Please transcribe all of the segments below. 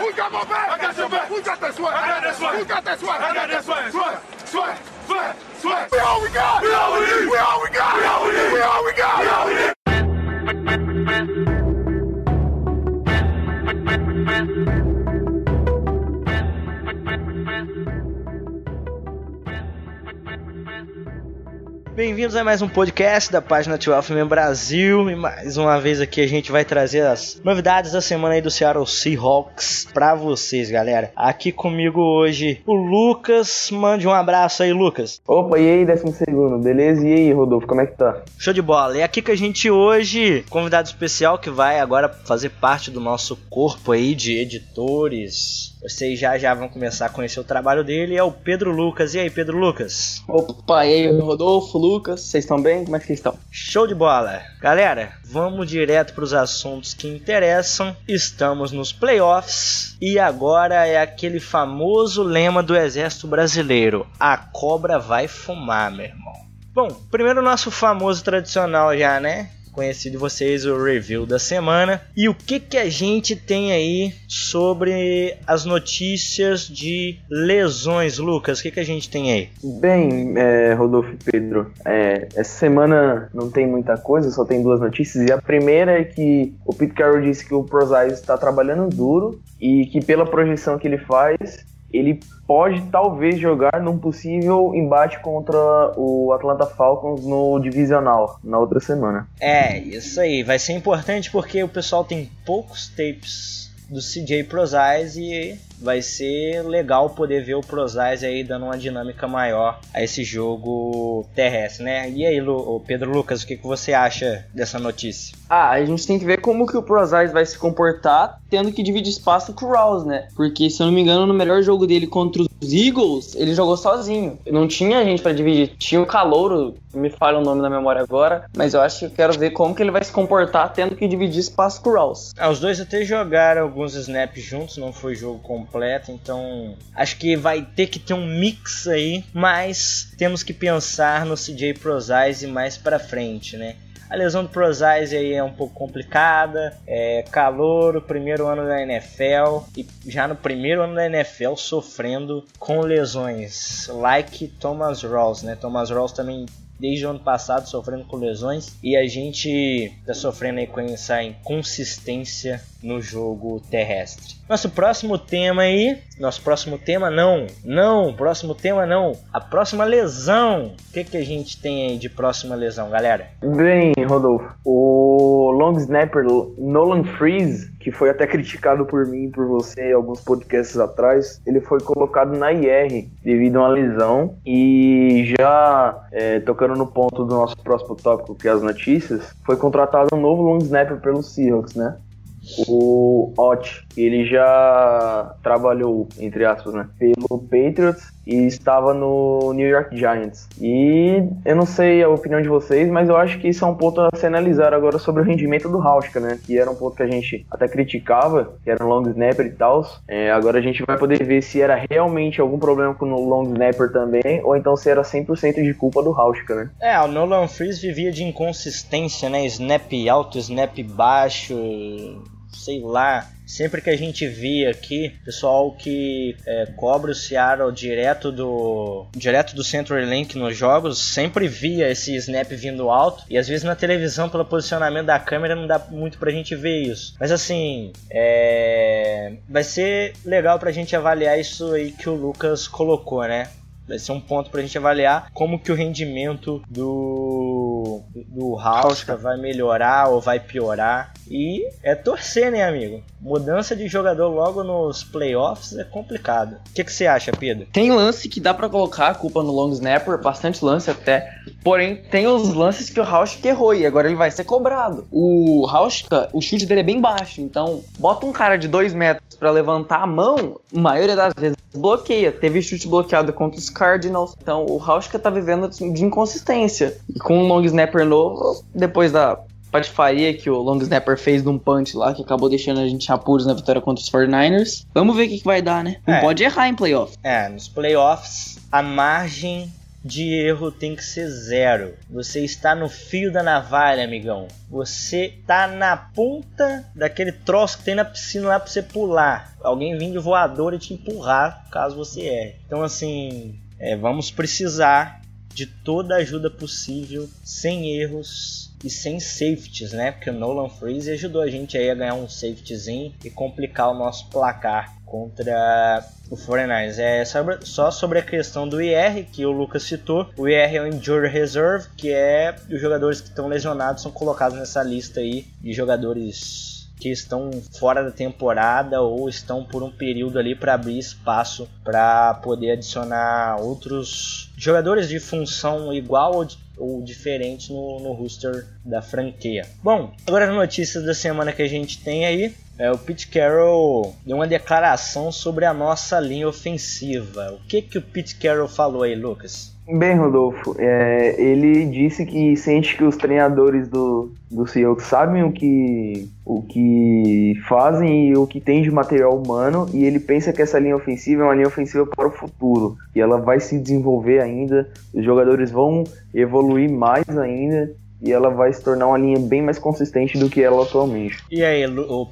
Who got my back? I got your back. Who got that swag? I got that swag. Who got that swag? I got that swag. Swag, swag, swag, swag. We all we got. We all we need. We all we got. We all we need. We all we got. We all we need. Bem-vindos a mais um podcast da página 12 Man Brasil e mais uma vez aqui a gente vai trazer as novidades da semana aí do Seattle Seahawks pra vocês, galera. Aqui comigo hoje o Lucas, mande um abraço aí, Lucas. Opa, e aí, décimo segundo, beleza? E aí, Rodolfo, como é que tá? Show de bola. E aqui que a gente hoje, convidado especial que vai agora fazer parte do nosso corpo aí de editores. Vocês já já vão começar a conhecer o trabalho dele, é o Pedro Lucas. E aí, Pedro Lucas? Opa, e aí, Rodolfo, Lucas, vocês estão bem? Como é que vocês estão? Show de bola! Galera, vamos direto para os assuntos que interessam. Estamos nos playoffs e agora é aquele famoso lema do Exército Brasileiro: a cobra vai fumar, meu irmão. Bom, primeiro o nosso famoso tradicional já, né? Conhecido de vocês o review da semana e o que que a gente tem aí sobre as notícias de lesões, Lucas? O que que a gente tem aí? Bem, é, Rodolfo e Pedro, é, essa semana não tem muita coisa, só tem duas notícias. E a primeira é que o Pete Carroll disse que o Prozais está trabalhando duro e que pela projeção que ele faz, ele pode talvez jogar num possível embate contra o Atlanta Falcons no divisional na outra semana. É, isso aí. Vai ser importante porque o pessoal tem poucos tapes do CJ Prozais e vai ser legal poder ver o Prozais aí dando uma dinâmica maior a esse jogo terrestre, né? E aí, Lu, Pedro Lucas, o que, que você acha dessa notícia? Ah, a gente tem que ver como que o Prozais vai se comportar tendo que dividir espaço com o Rouse, né? Porque, se eu não me engano, no melhor jogo dele contra os Eagles, ele jogou sozinho. Não tinha gente para dividir. Tinha o Calouro, me falha o nome na memória agora, mas eu acho que eu quero ver como que ele vai se comportar tendo que dividir espaço com o Rouse. Ah, os dois até jogaram alguns snaps juntos, não foi jogo completo, então acho que vai ter que ter um mix aí, mas temos que pensar no CJ Prozais e mais para frente, né? A lesão do Prozais aí é um pouco complicada, é calor, o primeiro ano da NFL e já no primeiro ano da NFL sofrendo com lesões, like Thomas Rawls, né? Thomas Rawls também desde o ano passado sofrendo com lesões e a gente tá sofrendo aí com essa inconsistência no jogo terrestre. Nosso próximo tema aí, nosso próximo tema não, não, próximo tema não, a próxima lesão. O que que a gente tem aí de próxima lesão, galera? Bem, Rodolfo, o long snapper Nolan Freeze, que foi até criticado por mim e por você alguns podcasts atrás, ele foi colocado na IR devido a uma lesão e já é, tocando no ponto do nosso próximo tópico, que é as notícias, foi contratado um novo long snapper pelo Seahawks, né? O Ott, ele já trabalhou, entre aspas, né, pelo Patriots e estava no New York Giants. E eu não sei a opinião de vocês, mas eu acho que isso é um ponto a se analisar agora sobre o rendimento do Hauschka, né, que era um ponto que a gente até criticava, que era um long snapper e tal. É, agora a gente vai poder ver se era realmente algum problema com o long snapper também, ou então se era 100% de culpa do Hauschka, né. É, o Nolan Freeze vivia de inconsistência, né, snap alto, snap baixo sei lá, sempre que a gente via aqui, pessoal que é, cobra o Seattle direto do direto do Central Link nos jogos, sempre via esse snap vindo alto e às vezes na televisão pelo posicionamento da câmera não dá muito pra gente ver isso. Mas assim, é... vai ser legal pra gente avaliar isso aí que o Lucas colocou, né? Vai ser um ponto pra gente avaliar como que o rendimento do, do Hauska vai melhorar ou vai piorar. E é torcer, né, amigo? Mudança de jogador logo nos playoffs é complicado. O que, que você acha, Pedro? Tem lance que dá para colocar a culpa no long snapper, bastante lance até. Porém, tem os lances que o Hauschka errou e agora ele vai ser cobrado. O Hauschka, o chute dele é bem baixo, então bota um cara de 2 metros para levantar a mão, a maioria das vezes bloqueia. Teve chute bloqueado contra os Cardinals, então o Hauschka tá vivendo de inconsistência. E com um long snapper novo, depois da patifaria que o long snapper fez de um punch lá, que acabou deixando a gente em apuros na vitória contra os 49ers. Vamos ver o que, que vai dar, né? Não É. pode errar em playoff. É, nos playoffs a margem de erro tem que ser zero. Você está no fio da navalha, amigão. Você tá na ponta daquele troço que tem na piscina lá para você pular. Alguém vem de voador e te empurrar caso você erre. Então, assim, é, vamos precisar de toda a ajuda possível, sem erros e sem safeties, né? Porque o Nolan Freeze ajudou a gente aí a ganhar um safetyzinho e complicar o nosso placar contra o 49ers. É só sobre a questão do IR, que o Lucas citou. O IR é o Injury Reserve, que é os jogadores que estão lesionados são colocados nessa lista aí de jogadores que estão fora da temporada ou estão por um período ali para abrir espaço para poder adicionar outros jogadores de função igual ou, ou diferente no, no roster da franquia. Bom, agora as notícias da semana que a gente tem aí. É, o Pete Carroll deu uma declaração sobre a nossa linha ofensiva. O que que o Pete Carroll falou aí, Lucas? Bem, Rodolfo, é, ele disse que sente que os treinadores do, do Seahawks sabem o que, o que fazem e o que tem de material humano, e ele pensa que essa linha ofensiva é uma linha ofensiva para o futuro, e ela vai se desenvolver ainda, os jogadores vão evoluir mais ainda, e ela vai se tornar uma linha bem mais consistente do que ela atualmente. E aí,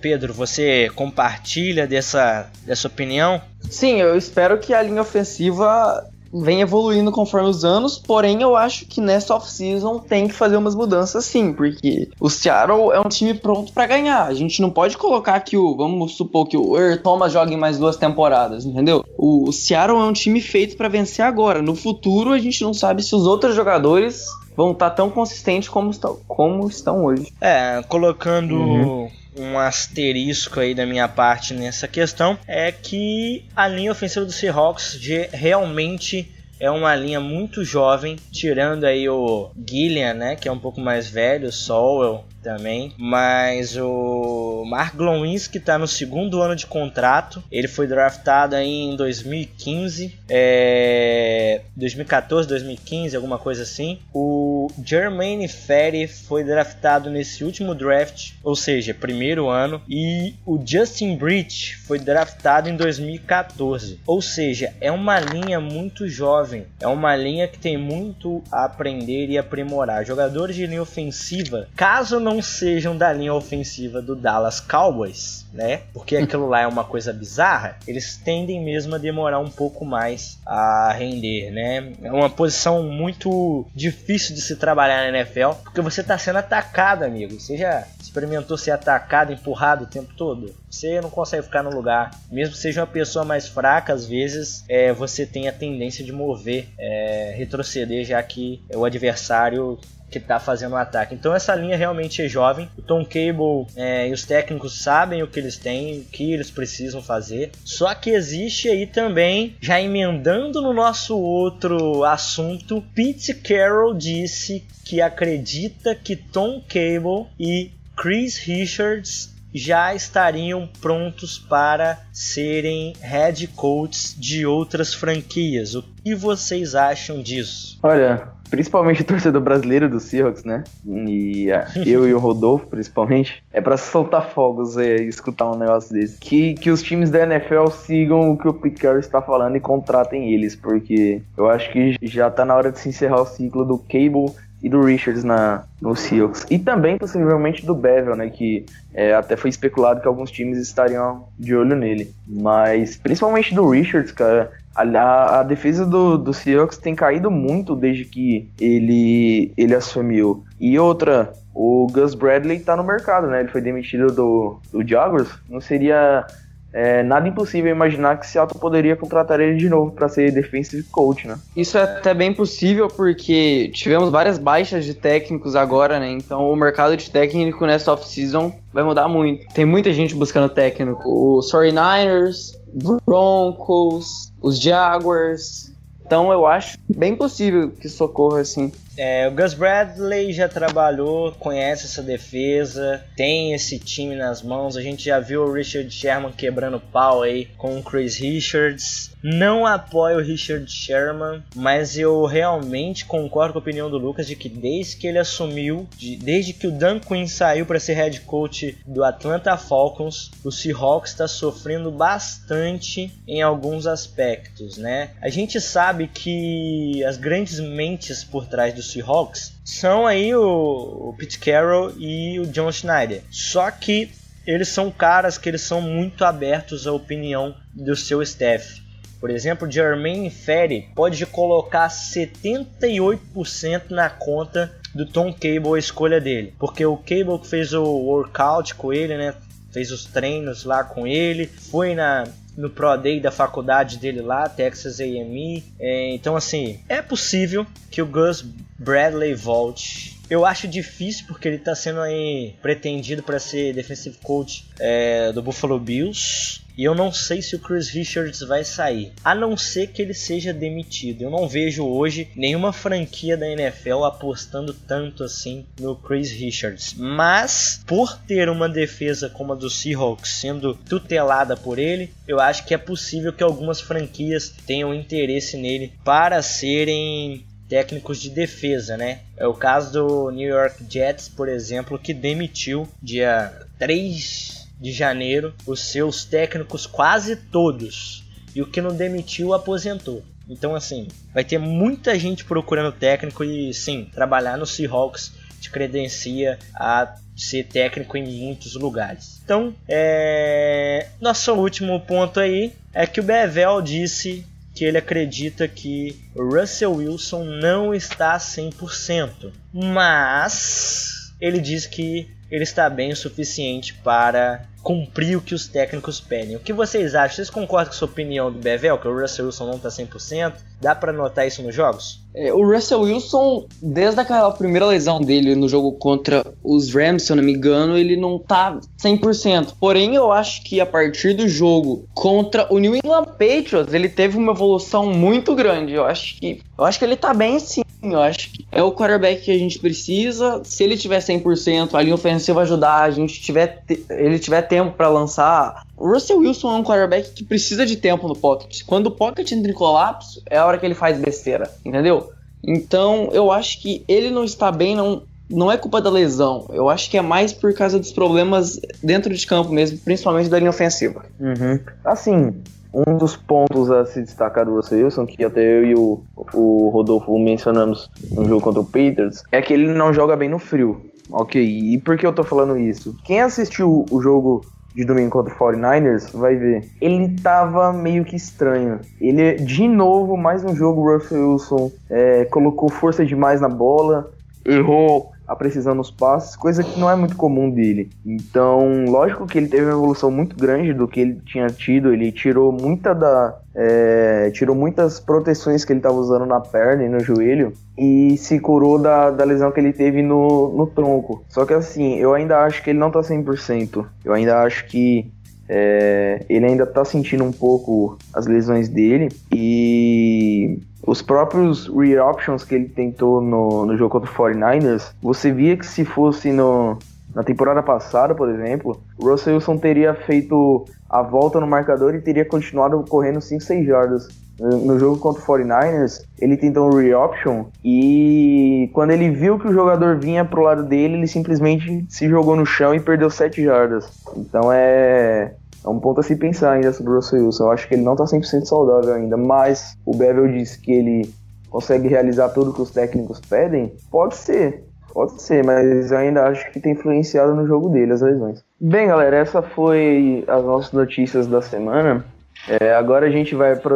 Pedro, você compartilha dessa, dessa opinião? Sim, eu espero que a linha ofensiva vem evoluindo conforme os anos, porém eu acho que nessa off-season tem que fazer umas mudanças sim, porque o Seattle é um time pronto para ganhar. A gente não pode colocar que o, vamos supor que o Earl Thomas jogue mais duas temporadas, entendeu? O, o Seattle é um time feito para vencer agora. No futuro a gente não sabe se os outros jogadores vão estar tá tão consistentes como estão, como estão hoje. É, colocando uhum um asterisco aí da minha parte nessa questão é que a linha ofensiva do Seahawks de, realmente é uma linha muito jovem, tirando aí o Gillian, né, que é um pouco mais velho, o Sowell, também. Mas o Mark Glowinski está no segundo ano de contrato. Ele foi draftado aí em 2015, é, 2014, 2015, alguma coisa assim. O Jermaine Ferry foi draftado nesse último draft, ou seja, primeiro ano. E o Justin Breach foi draftado em 2014. Ou seja, é uma linha muito jovem. É uma linha que tem muito a aprender e aprimorar. Jogadores de linha ofensiva, caso não sejam da linha ofensiva do Dallas Cowboys, né? Porque aquilo lá é uma coisa bizarra, eles tendem mesmo a demorar um pouco mais a render, né? É uma posição muito difícil de se trabalhar na NFL, porque você está sendo atacado, amigo. Você já experimentou ser atacado, empurrado o tempo todo? Você não consegue ficar no lugar. Mesmo que seja uma pessoa mais fraca, às vezes é, você tem a tendência de mover, é, retroceder, já que o adversário que está fazendo o ataque. Então essa linha realmente é jovem. O Tom Cable é, e os técnicos sabem o que eles têm, o que eles precisam fazer. Só que existe aí também, já emendando no nosso outro assunto, Pete Carroll disse que acredita que Tom Cable e Chris Richards já estariam prontos para serem head coaches de outras franquias. O que vocês acham disso? Olha, principalmente o torcedor brasileiro do Seahawks, né? E eu e o Rodolfo, principalmente, é para soltar fogos e escutar um negócio desse. Que, que os times da NFL sigam o que o Pete Carroll está falando e contratem eles, porque eu acho que já tá na hora de se encerrar o ciclo do Cable e do Richards na, no Seahawks. E também, possivelmente, do Bevel, né? Que é, até foi especulado que alguns times estariam de olho nele. Mas, principalmente do Richards, cara, a, a, defesa do, do Seahawks tem caído muito desde que ele, ele assumiu. E outra, o Gus Bradley tá no mercado, né? Ele foi demitido do, do Jaguars. Não seria é nada impossível imaginar que Seattle poderia contratar ele de novo para ser defensive coach, né? Isso é até bem possível porque tivemos várias baixas de técnicos agora, né? Então o mercado de técnico nessa off-season vai mudar muito. Tem muita gente buscando técnico. Os 49ers, Broncos, os Jaguars. Então eu acho bem possível que socorra assim. É, o Gus Bradley já trabalhou, conhece essa defesa, tem esse time nas mãos. A gente já viu o Richard Sherman quebrando pau aí com o Chris Richards. Não apoio o Richard Sherman, mas eu realmente concordo com a opinião do Lucas de que desde que ele assumiu, de, desde que o Dan Quinn saiu para ser head coach do Atlanta Falcons, o Seahawks está sofrendo bastante em alguns aspectos, né? A gente sabe que as grandes mentes por trás do Seahawks são aí o, o Pete Carroll e o John Schneider. Só que eles são caras que eles são muito abertos à opinião do seu staff. Por exemplo, Jermaine Ferry pode colocar 78% na conta do Tom Cable a escolha dele, porque o Cable fez o workout com ele, né, fez os treinos lá com ele, foi na no Pro Day da faculdade dele lá, Texas A&M. É, então assim, é possível que o Gus Bradley volte. Eu acho difícil porque ele está sendo aí pretendido para ser defensive coach é, do Buffalo Bills. E eu não sei se o Chris Richards vai sair, a não ser que ele seja demitido. Eu não vejo hoje nenhuma franquia da NFL apostando tanto assim no Chris Richards. Mas por ter uma defesa como a do Seahawks sendo tutelada por ele, eu acho que é possível que algumas franquias tenham interesse nele para serem técnicos de defesa, né? É o caso do New York Jets, por exemplo, que demitiu dia 3 de janeiro os seus técnicos quase todos. E o que não demitiu aposentou. Então, assim, vai ter muita gente procurando técnico e, sim, trabalhar no Seahawks te credencia a ser técnico em muitos lugares. Então, é... nosso último ponto aí é que o Bevel disse que ele acredita que Russell Wilson não está 100%, mas ele diz que ele está bem o suficiente para cumprir o que os técnicos pedem. O que vocês acham? Vocês concordam com sua opinião do Bevel, que o Russell Wilson não está 100%? Dá para notar isso nos jogos? É, o Russell Wilson, desde aquela primeira lesão dele no jogo contra os Rams, se eu não me engano, ele não tá 100%. Porém, eu acho que a partir do jogo contra o New England Patriots, ele teve uma evolução muito grande. Eu acho que, eu acho que ele tá bem sim. Eu acho que é o quarterback que a gente precisa. Se ele tiver 100%, a linha ofensiva ajudar, a gente tiver ele tiver tempo para lançar. O Russell Wilson é um quarterback que precisa de tempo no pocket. Quando o pocket entra em colapso, é a hora que ele faz besteira, entendeu? Então, eu acho que ele não está bem, não, não é culpa da lesão. Eu acho que é mais por causa dos problemas dentro de campo mesmo, principalmente da linha ofensiva. Uhum. Assim, um dos pontos a se destacar do Russell Wilson, que até eu e o, o Rodolfo mencionamos no jogo contra o Patriots, é que ele não joga bem no frio. Ok, e por que eu tô falando isso? Quem assistiu o jogo de domingo contra o 49ers vai ver. Ele tava meio que estranho. Ele, de novo, mais um jogo, o Russell Wilson é, colocou força demais na bola, errou a precisão nos passes, coisa que não é muito comum dele. Então, lógico que ele teve uma evolução muito grande do que ele tinha tido, ele tirou muita da. É, tirou muitas proteções que ele estava usando na perna e no joelho e se curou da, da lesão que ele teve no, no tronco. Só que assim, eu ainda acho que ele não tá 100%. Eu ainda acho que é, ele ainda tá sentindo um pouco as lesões dele e os próprios re-options que ele tentou no, no jogo contra o 49ers, você via que se fosse no, na temporada passada, por exemplo, o Russell Wilson teria feito a volta no marcador e teria continuado correndo 5, 6 jardas. No jogo contra o 49ers, ele tentou um re-option e quando ele viu que o jogador vinha pro lado dele, ele simplesmente se jogou no chão e perdeu 7 jardas. Então é, é um ponto a se pensar ainda sobre o Russell Wilson. Eu acho que ele não está 100% saudável ainda, mas o Bevel disse que ele consegue realizar tudo que os técnicos pedem. Pode ser, pode ser, mas ainda acho que tem influenciado no jogo dele as lesões. Bem, galera, essa foi as nossas notícias da semana. É, agora a gente vai para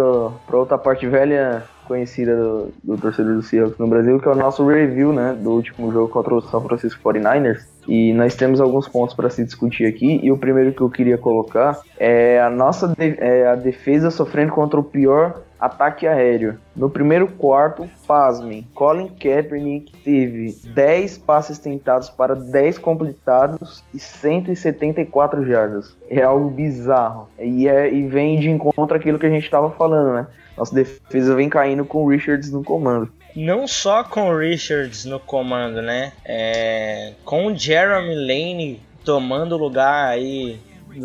outra parte velha conhecida do, do, torcedor do Seahawks no Brasil, que é o nosso review né, do último jogo contra o São Francisco 49ers. E nós temos alguns pontos para se discutir aqui. E o primeiro que eu queria colocar é a nossa de, é a defesa sofrendo contra o pior ataque aéreo. No primeiro quarto, pasmem, Colin Kaepernick teve 10 passes tentados para 10 completados e 174 jardas. É algo bizarro. E, é, e vem de encontro aquilo que a gente estava falando, né? Nossa defesa vem caindo com o Richards no comando. Não só com o Richards no comando, né? É, com o Jeremy Lane tomando lugar aí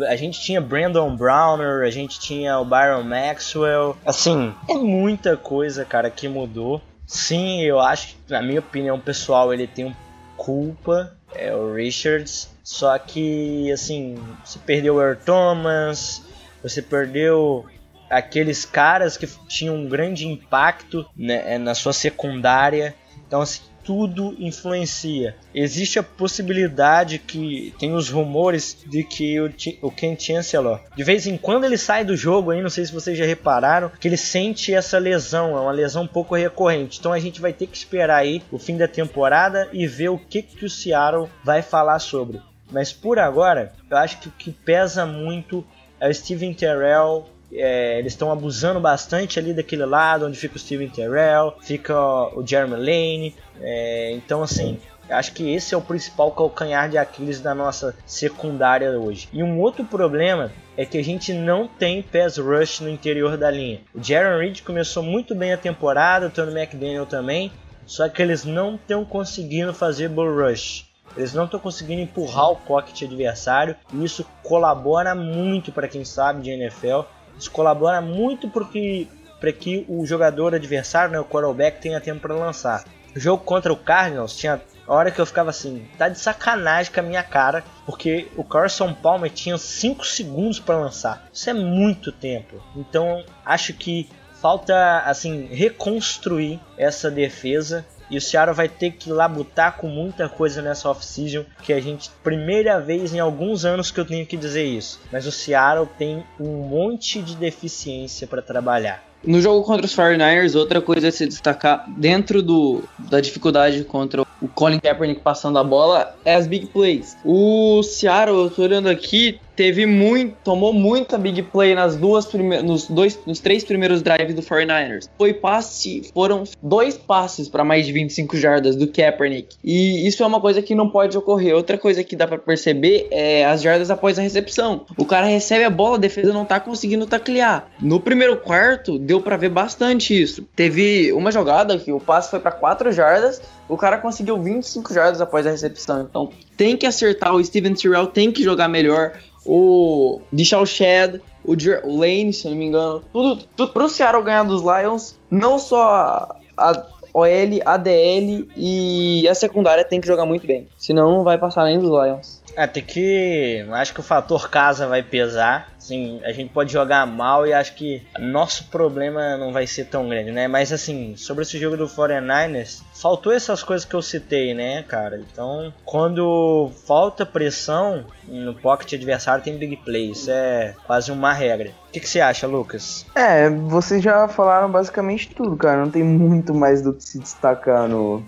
a gente tinha Brandon Browner, a gente tinha o Byron Maxwell. Assim, é muita coisa, cara, que mudou. Sim, eu acho que, na minha opinião pessoal, ele tem culpa, é o Richards. Só que, assim, você perdeu o Thomas, você perdeu aqueles caras que tinham um grande impacto né, na sua secundária. Então, assim, tudo influencia. Existe a possibilidade que tem os rumores de que o, o Ken Chancellor, de vez em quando ele sai do jogo aí, não sei se vocês já repararam, que ele sente essa lesão, é uma lesão um pouco recorrente. Então a gente vai ter que esperar aí o fim da temporada e ver o que, que o Seattle vai falar sobre. Mas por agora, eu acho que o que pesa muito é o Steven Terrell é, eles estão abusando bastante ali daquele lado onde fica o Steven Terrell, fica o Jeremy Lane. É, então, assim, acho que esse é o principal calcanhar de Aquiles da nossa secundária hoje. E um outro problema é que a gente não tem pass rush no interior da linha. O Jaron Reed começou muito bem a temporada, o Tony McDaniel também, só que eles não estão conseguindo fazer bull rush. Eles não estão conseguindo empurrar o pocket adversário e isso colabora muito para quem sabe de NFL isso colabora muito porque para que o jogador adversário, né, o quarterback, tenha tempo para lançar. O jogo contra o Cardinals tinha hora que eu ficava assim, tá de sacanagem com a minha cara, porque o Carson Palmer tinha 5 segundos para lançar. Isso é muito tempo. Então, acho que falta assim reconstruir essa defesa e o Seattle vai ter que labutar com muita coisa nessa off-season, que a gente, primeira vez em alguns anos que eu tenho que dizer isso. Mas o Seattle tem um monte de deficiência para trabalhar. No jogo contra os 49ers, outra coisa a se destacar dentro do, da dificuldade contra o Colin Kaepernick passando a bola é as big plays. O Seattle, eu tô olhando aqui, teve muito, tomou muita big play nas duas nos dois, nos três primeiros drives do 49ers. Foi passe, foram dois passes para mais de 25 jardas do Kaepernick. E isso é uma coisa que não pode ocorrer. Outra coisa que dá para perceber é as jardas após a recepção. O cara recebe a bola, a defesa não tá conseguindo taclear. No primeiro quarto, deu para ver bastante isso. Teve uma jogada que o passe foi para 4 jardas, o cara conseguiu 25 jardas após a recepção. Então, tem que acertar o Steven Terrell, tem que jogar melhor o Dishal Shed, o, o Lane, se não me engano, tudo, tudo pro Seattle ganhar dos Lions, não só a OL, ADL e a secundária tem que jogar muito bem, senão não vai passar nem dos Lions. É, tem que. Acho que o fator casa vai pesar. Assim, a gente pode jogar mal e acho que nosso problema não vai ser tão grande, né? Mas assim, sobre esse jogo do 49ers, faltou essas coisas que eu citei, né, cara? Então, quando falta pressão no pocket adversário, tem big play. Isso é quase uma regra. O que, que você acha, Lucas? É, vocês já falaram basicamente tudo, cara. Não tem muito mais do que se destacar no,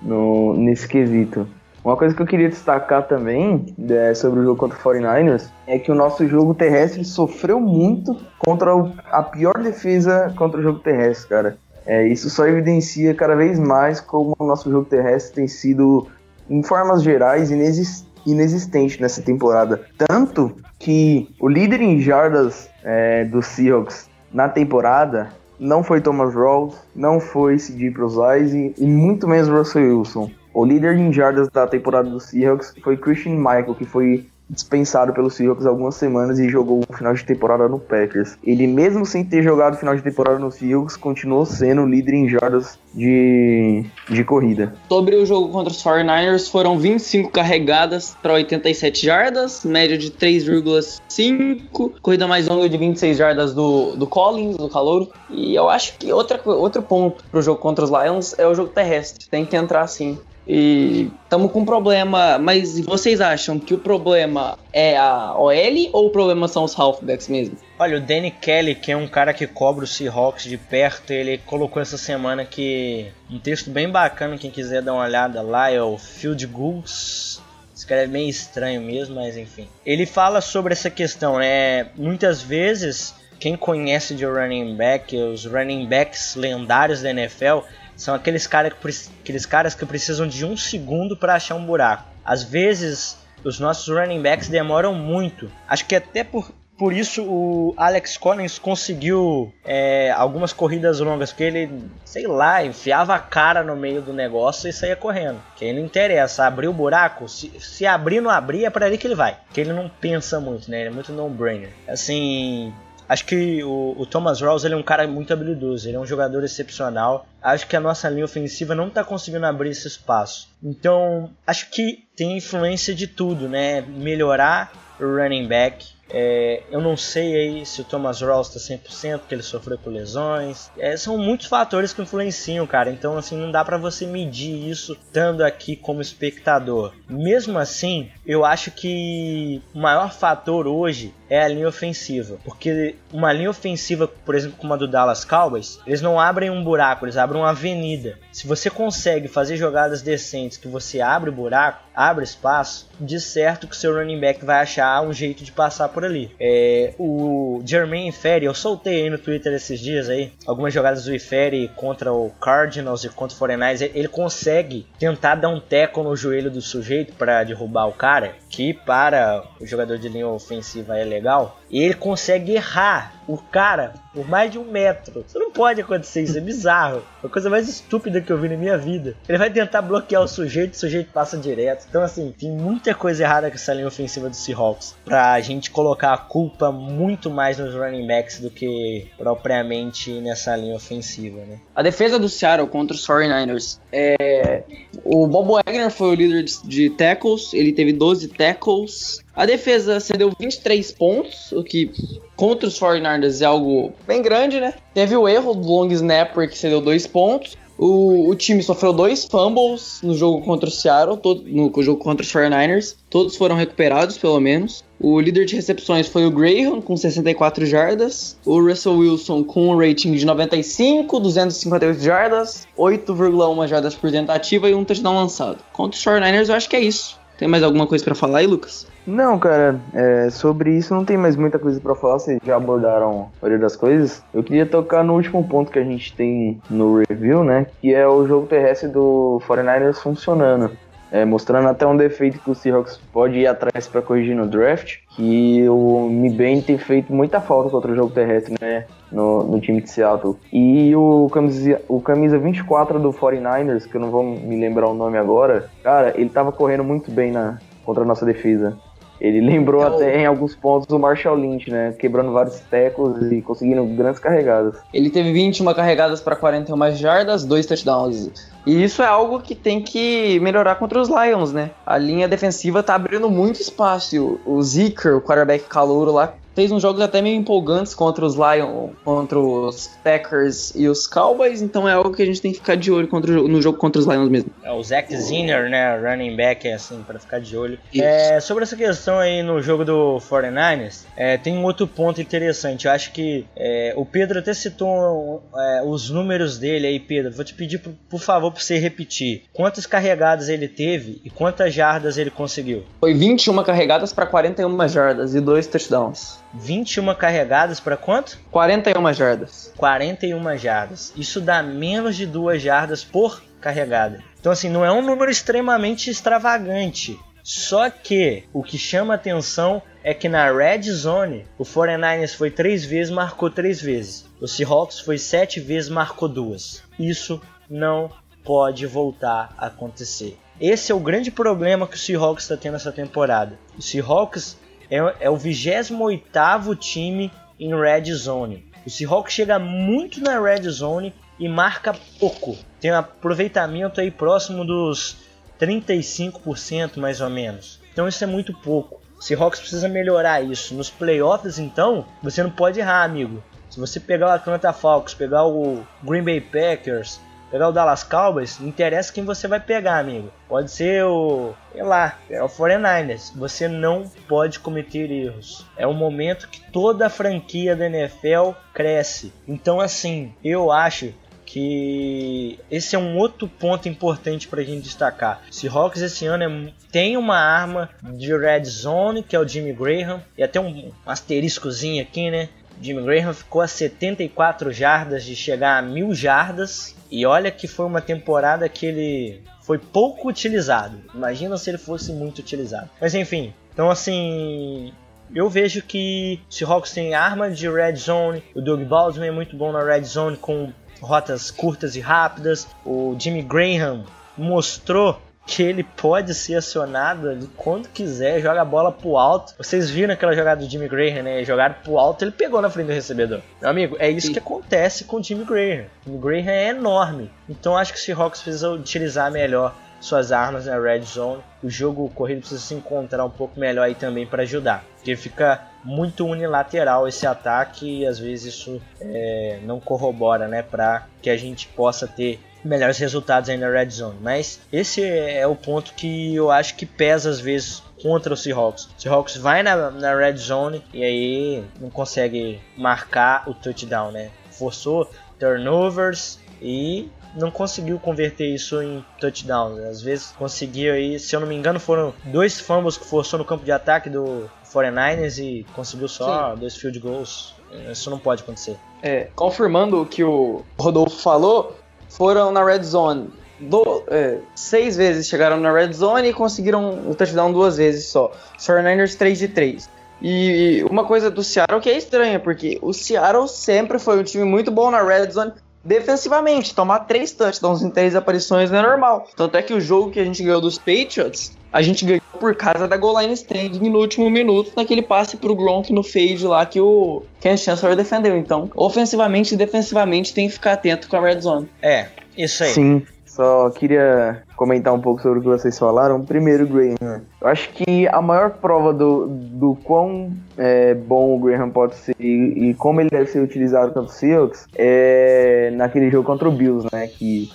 no nesse quesito. Uma coisa que eu queria destacar também é, sobre o jogo contra o 49ers é que o nosso jogo terrestre sofreu muito contra o, a pior defesa contra o jogo terrestre, cara. É, isso só evidencia cada vez mais como o nosso jogo terrestre tem sido, em formas gerais, inexist, inexistente nessa temporada. Tanto que o líder em jardas é, do Seahawks na temporada não foi Thomas Rawls, não foi C.J. Prozise e muito menos Russell Wilson. O líder em jardas da temporada do Seahawks foi Christian Michael, que foi dispensado pelo Seahawks algumas semanas e jogou o final de temporada no Packers. Ele, mesmo sem ter jogado o final de temporada no Seahawks, continuou sendo o líder em jardas de, de corrida. Sobre o jogo contra os 49ers, foram 25 carregadas para 87 jardas, média de 3,5, corrida mais longa de 26 jardas do, do Collins, do Calouro. E eu acho que outra, outro ponto para o jogo contra os Lions é o jogo terrestre. Tem que entrar assim. E estamos com um problema, mas vocês acham que o problema é a OL ou o problema são os halfbacks mesmo? Olha, o Danny Kelly, que é um cara que cobra o Seahawks de perto, ele colocou essa semana que um texto bem bacana, quem quiser dar uma olhada lá, é o Field Goals. Esse cara é meio estranho mesmo, mas enfim. Ele fala sobre essa questão, né? Muitas vezes, quem conhece de running back, os running backs lendários da NFL, são aqueles, cara que, aqueles caras que precisam de um segundo para achar um buraco. Às vezes, os nossos running backs demoram muito. Acho que até por, por isso o Alex Collins conseguiu é, algumas corridas longas, porque ele, sei lá, enfiava a cara no meio do negócio e saía correndo. Que aí não interessa, abrir o buraco, se, se abrir não abrir, é para ali que ele vai. Que ele não pensa muito, né? Ele é muito no-brainer. Assim, Acho que o, o Thomas Rawls ele é um cara muito habilidoso, ele é um jogador excepcional. Acho que a nossa linha ofensiva não está conseguindo abrir esse espaço. Então, acho que tem influência de tudo, né? Melhorar o running back, é, eu não sei aí se o Thomas Rawls está 100% porque ele sofreu por lesões. É, são muitos fatores que influenciam, cara. Então, assim, não dá para você medir isso estando aqui como espectador. Mesmo assim, eu acho que o maior fator hoje é a linha ofensiva. Porque uma linha ofensiva, por exemplo, como a do Dallas Cowboys, eles não abrem um buraco, eles abrem uma avenida. Se você consegue fazer jogadas decentes que você abre o buraco, abre espaço, de certo que o seu running back vai achar um jeito de passar por ali. É, o Jermaine Ferry, eu soltei aí no Twitter esses dias aí, algumas jogadas do Ferry contra o Cardinals e contra o 49ers, ele consegue tentar dar um teco no joelho do sujeito para derrubar o cara, que para o jogador de linha ofensiva é legal, ele consegue errar o cara por mais de um metro. Isso não pode acontecer, isso é bizarro. É a coisa mais estúpida que eu vi na minha vida. Ele vai tentar bloquear o sujeito, o sujeito passa direto. Então, assim, tem muita coisa errada com essa linha ofensiva do Seahawks. Pra gente colocar a culpa muito mais nos running backs do que propriamente nessa linha ofensiva, né? A defesa do Seattle contra os 49ers. É... O Bob Wagner foi o líder de tackles, ele teve 12 tackles. A defesa cedeu 23 pontos, o que contra os 49ers é algo bem grande, né? Teve o erro do long snapper que cedeu 2 pontos. O, o, time sofreu dois fumbles no jogo contra o Seattle, todo, no jogo contra os 49ers. Todos foram recuperados, pelo menos. O líder de recepções foi o Graham, com 64 jardas. O Russell Wilson, com um rating de 95, 258 jardas, 8,1 jardas por tentativa e um touchdown lançado. Contra os 49ers, eu acho que é isso. Tem mais alguma coisa para falar aí, Lucas? Não, cara, é, sobre isso não tem mais muita coisa para falar, vocês já abordaram a maioria das coisas. Eu queria tocar no último ponto que a gente tem no review, né? Que é o jogo terrestre do 49ers funcionando. É, mostrando até um defeito que o Seahawks pode ir atrás para corrigir no draft, que o Mibane tem feito muita falta contra o jogo terrestre, né, no, no time de Seattle. E o camisa, o camisa 24 do 49ers, que eu não vou me lembrar o nome agora, cara, ele tava correndo muito bem na, contra a nossa defesa. Ele lembrou é até em alguns pontos o Marshall Lynch, né? Quebrando vários tecos e conseguindo grandes carregadas. Ele teve 21 carregadas para 41 jardas, dois touchdowns. E isso é algo que tem que melhorar contra os Lions, né? A linha defensiva tá abrindo muito espaço. O Zika, o quarterback calouro lá, fez uns jogos até meio empolgantes contra os Lions, contra os Packers e os Cowboys, então é algo que a gente tem que ficar de olho no jogo contra os Lions mesmo. É o Zach Zinner, né, running back, é assim, para ficar de olho. É, sobre essa questão aí no jogo do 49ers, é, tem um outro ponto interessante, eu acho que é, o Pedro até citou é, os números dele aí, Pedro, vou te pedir por, por favor para você repetir, quantas carregadas ele teve e quantas jardas ele conseguiu? Foi 21 carregadas para 41 jardas e dois touchdowns. 21 carregadas para quanto? 41 jardas. 41 jardas. Isso dá menos de 2 jardas por carregada. Então assim, não é um número extremamente extravagante. Só que o que chama atenção é que na Red Zone o 49ers foi 3 vezes, marcou 3 vezes. O Seahawks foi 7 vezes, marcou 2. Isso não pode voltar a acontecer. Esse é o grande problema que o Seahawks está tendo essa temporada. O Seahawks é, é o 28 time em Red Zone. O Seahawks chega muito na Red Zone e marca pouco. Tem um aproveitamento aí próximo dos 35% mais ou menos. Então isso é muito pouco. O Seahawks precisa melhorar isso. Nos playoffs, então, você não pode errar, amigo. Se você pegar o Atlanta Falcons, pegar o Green Bay Packers, pegar o Dallas Cowboys, não interessa quem você vai pegar, amigo. Pode ser o, sei lá, é o 49ers. Você não pode cometer erros. É o momento que toda a franquia da NFL cresce. Então, assim, eu acho que esse é um outro ponto importante para a gente destacar. Seahawks esse ano é, tem uma arma de red zone, que é o Jimmy Graham, e até um asteriscozinho aqui, né? Jimmy Graham ficou a 74 jardas de chegar a mil jardas. E olha que foi uma temporada que ele foi pouco utilizado. Imagina se ele fosse muito utilizado. Mas enfim, então assim, eu vejo que o Seahawks tem arma de red zone, o Doug Baldwin é muito bom na red zone com rotas curtas e rápidas, o Jimmy Graham mostrou ele pode ser acionado ali quando quiser, joga a bola pro alto. Vocês viram aquela jogada do Jimmy Graham, né? Jogaram pro alto, ele pegou na frente do recebedor. Meu amigo, é isso Sim. que acontece com o Jimmy Graham. O Jimmy Graham é enorme. Então acho que o Seahawks precisa utilizar melhor suas armas na red zone. O jogo corrido precisa se encontrar um pouco melhor aí também para ajudar, porque fica muito unilateral esse ataque e às vezes isso é, não corrobora, né, para que a gente possa ter melhores resultados aí na red zone. Mas esse é o ponto que eu acho que pesa às vezes contra o Seahawks. O Seahawks vai na, na red zone e aí não consegue marcar o touchdown, né? Forçou turnovers e não conseguiu converter isso em touchdown. Às vezes conseguiu aí, se eu não me engano, foram dois fumbles que forçou no campo de ataque do 49ers e conseguiu só Sim. dois field goals. Isso não pode acontecer. É, confirmando o que o Rodolfo falou, foram na red zone. Do, é, seis vezes chegaram na red zone e conseguiram o touchdown duas vezes só. Os 49ers 3 de 3. E uma coisa do Seattle que é estranha, porque o Seattle sempre foi um time muito bom na red zone defensivamente. Tomar três touchdowns em três aparições não é normal. Tanto é que o jogo que a gente ganhou dos Patriots, a gente ganhou por causa da goal line standing no último minuto, naquele passe pro Gronk no fade lá que o Ken Chancellor defendeu. Então, ofensivamente e defensivamente tem que ficar atento com a red zone. É, isso aí. Sim. Só queria comentar um pouco sobre o que vocês falaram. Primeiro, Graham. Eu acho que a maior prova do, do quão é, bom o Graham pode ser e, e, como ele deve ser utilizado contra o Seahawks é naquele jogo contra o Bills, né? Que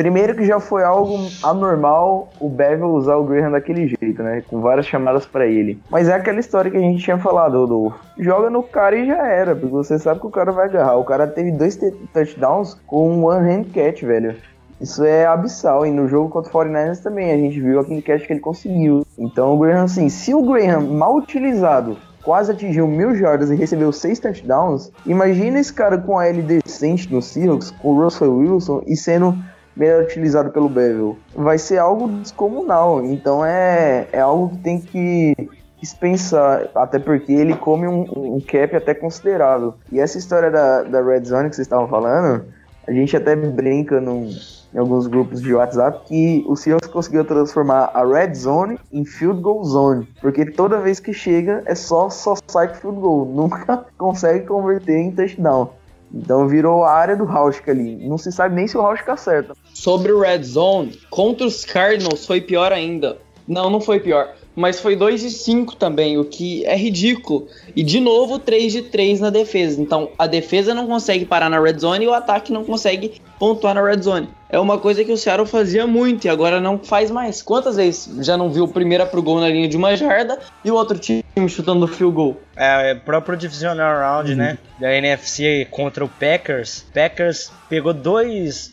Primeiro que já foi algo anormal o Bevel usar o Graham daquele jeito, né? Com várias chamadas para ele. Mas é aquela história que a gente tinha falado, Rodolfo. Joga no cara e já era, porque você sabe que o cara vai agarrar. O cara teve dois touchdowns com um one hand catch, velho. Isso é abissal. E no jogo contra o 49ers também, a gente viu aquele catch que ele conseguiu. Então o Graham, assim, se o Graham mal utilizado quase atingiu mil jardas e recebeu seis touchdowns, imagina esse cara com a L decente no Seahawks, com o Russell Wilson e sendo melhor utilizado pelo Bevel. Vai ser algo descomunal. Então é, é algo que tem que dispensar, até porque ele come um, um cap até considerável. E essa história da, da Red Zone que vocês estavam falando, a gente até brinca num, em alguns grupos de WhatsApp que o Seahawks conseguiu transformar a Red Zone em Field Goal Zone, porque toda vez que chega é só só sai Field Goal, nunca consegue converter em touchdown. Então virou a área do Rauschka ali. Não se sabe nem se o Rauschka acerta. Sobre o Red Zone, contra os Cardinals foi pior ainda. Não, não foi pior. Mas foi 2 de 5 também, o que é ridículo. E de novo, 3 de 3 na defesa. Então a defesa não consegue parar na red zone e o ataque não consegue pontuar na red zone. É uma coisa que o Seattle fazia muito e agora não faz mais. Quantas vezes já não viu o primeiro pro gol na linha de uma jarda e o outro time chutando o field goal? É, é próprio divisional round, uhum. né? Da NFC contra o Packers. Packers pegou dois,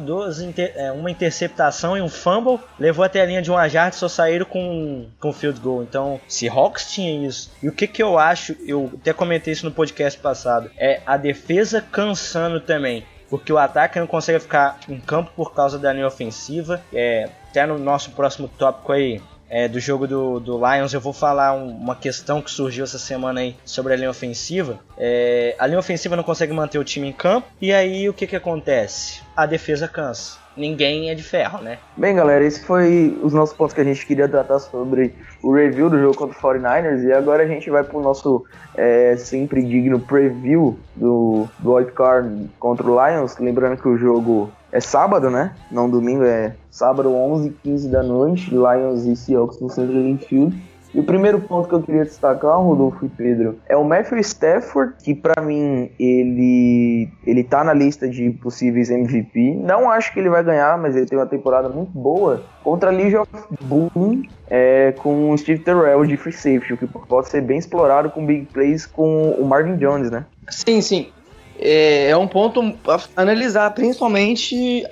duas, é, uma interceptação e um fumble, levou até a linha de uma jarda e só saíram com, com field goal. Então, se Hawks tinha isso. E o que que eu acho, eu até comentei isso no podcast passado, é a defesa cansando também porque o ataque não consegue ficar em campo por causa da linha ofensiva. É, até no nosso próximo tópico aí é, do jogo do, do Lions, eu vou falar um, uma questão que surgiu essa semana aí sobre a linha ofensiva. É, a linha ofensiva não consegue manter o time em campo, e aí o que, que acontece? A defesa cansa ninguém é de ferro, né? Bem, galera, esse foi os nossos pontos que a gente queria tratar sobre o review do jogo contra o 49ers e agora a gente vai pro nosso é, sempre digno preview do, do White Card contra o Lions. Lembrando que o jogo é sábado, né? Não domingo, é sábado 11 h 15 da noite, Lions e Seahawks no Central Field. E o primeiro ponto que eu queria destacar, Rodolfo e Pedro, é o Matthew Stafford, que para mim ele ele tá na lista de possíveis MVP. Não acho que ele vai ganhar, mas ele tem uma temporada muito boa contra a Legion of Boom é, com o Steve Terrell de free safety, o que pode ser bem explorado com big plays com o Marvin Jones, né? Sim, sim. É, é um ponto a analisar, principalmente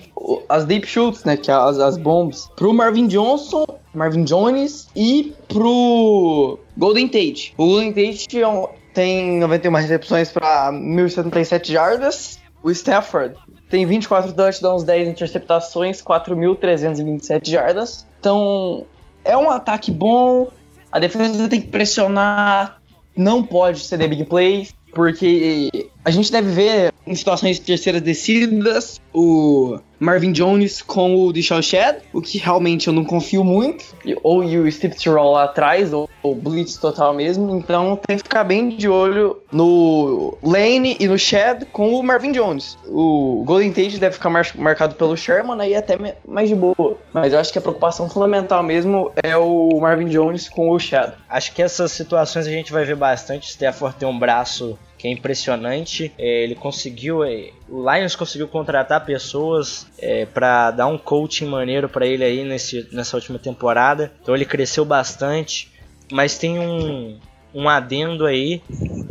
as deep shoots, né? Que é as, as bombs. Pro Marvin Johnson Marvin Jones e pro Golden Tate. O Golden Tate é tem 91 recepções para 1.077 jardas. O Stafford tem 24 touchdowns, 10 interceptações, 4.327 jardas. Então, é um ataque bom. A defesa tem que pressionar. não pode the big play, porque a gente deve ver em situações de terceiras descidas o Marvin Jones com o Deshaun Shed, o que realmente eu não confio muito, ou o Steve Tyrell lá atrás, ou o Blitz total mesmo, então tem que ficar bem de olho no Lane e no Shed com o Marvin Jones. O Golden Tate deve ficar mar marcado pelo Sherman aí até mais de boa, mas eu acho que a preocupação fundamental mesmo é o Marvin Jones com o Shed. Acho que essas situações a gente vai ver bastante. Stafford tem um braço que é impressionante. É, ele conseguiu, é, o Lions conseguiu contratar pessoas é, para dar um coaching maneiro para ele aí nesse, nessa última temporada. Então ele cresceu bastante, mas tem um, um adendo aí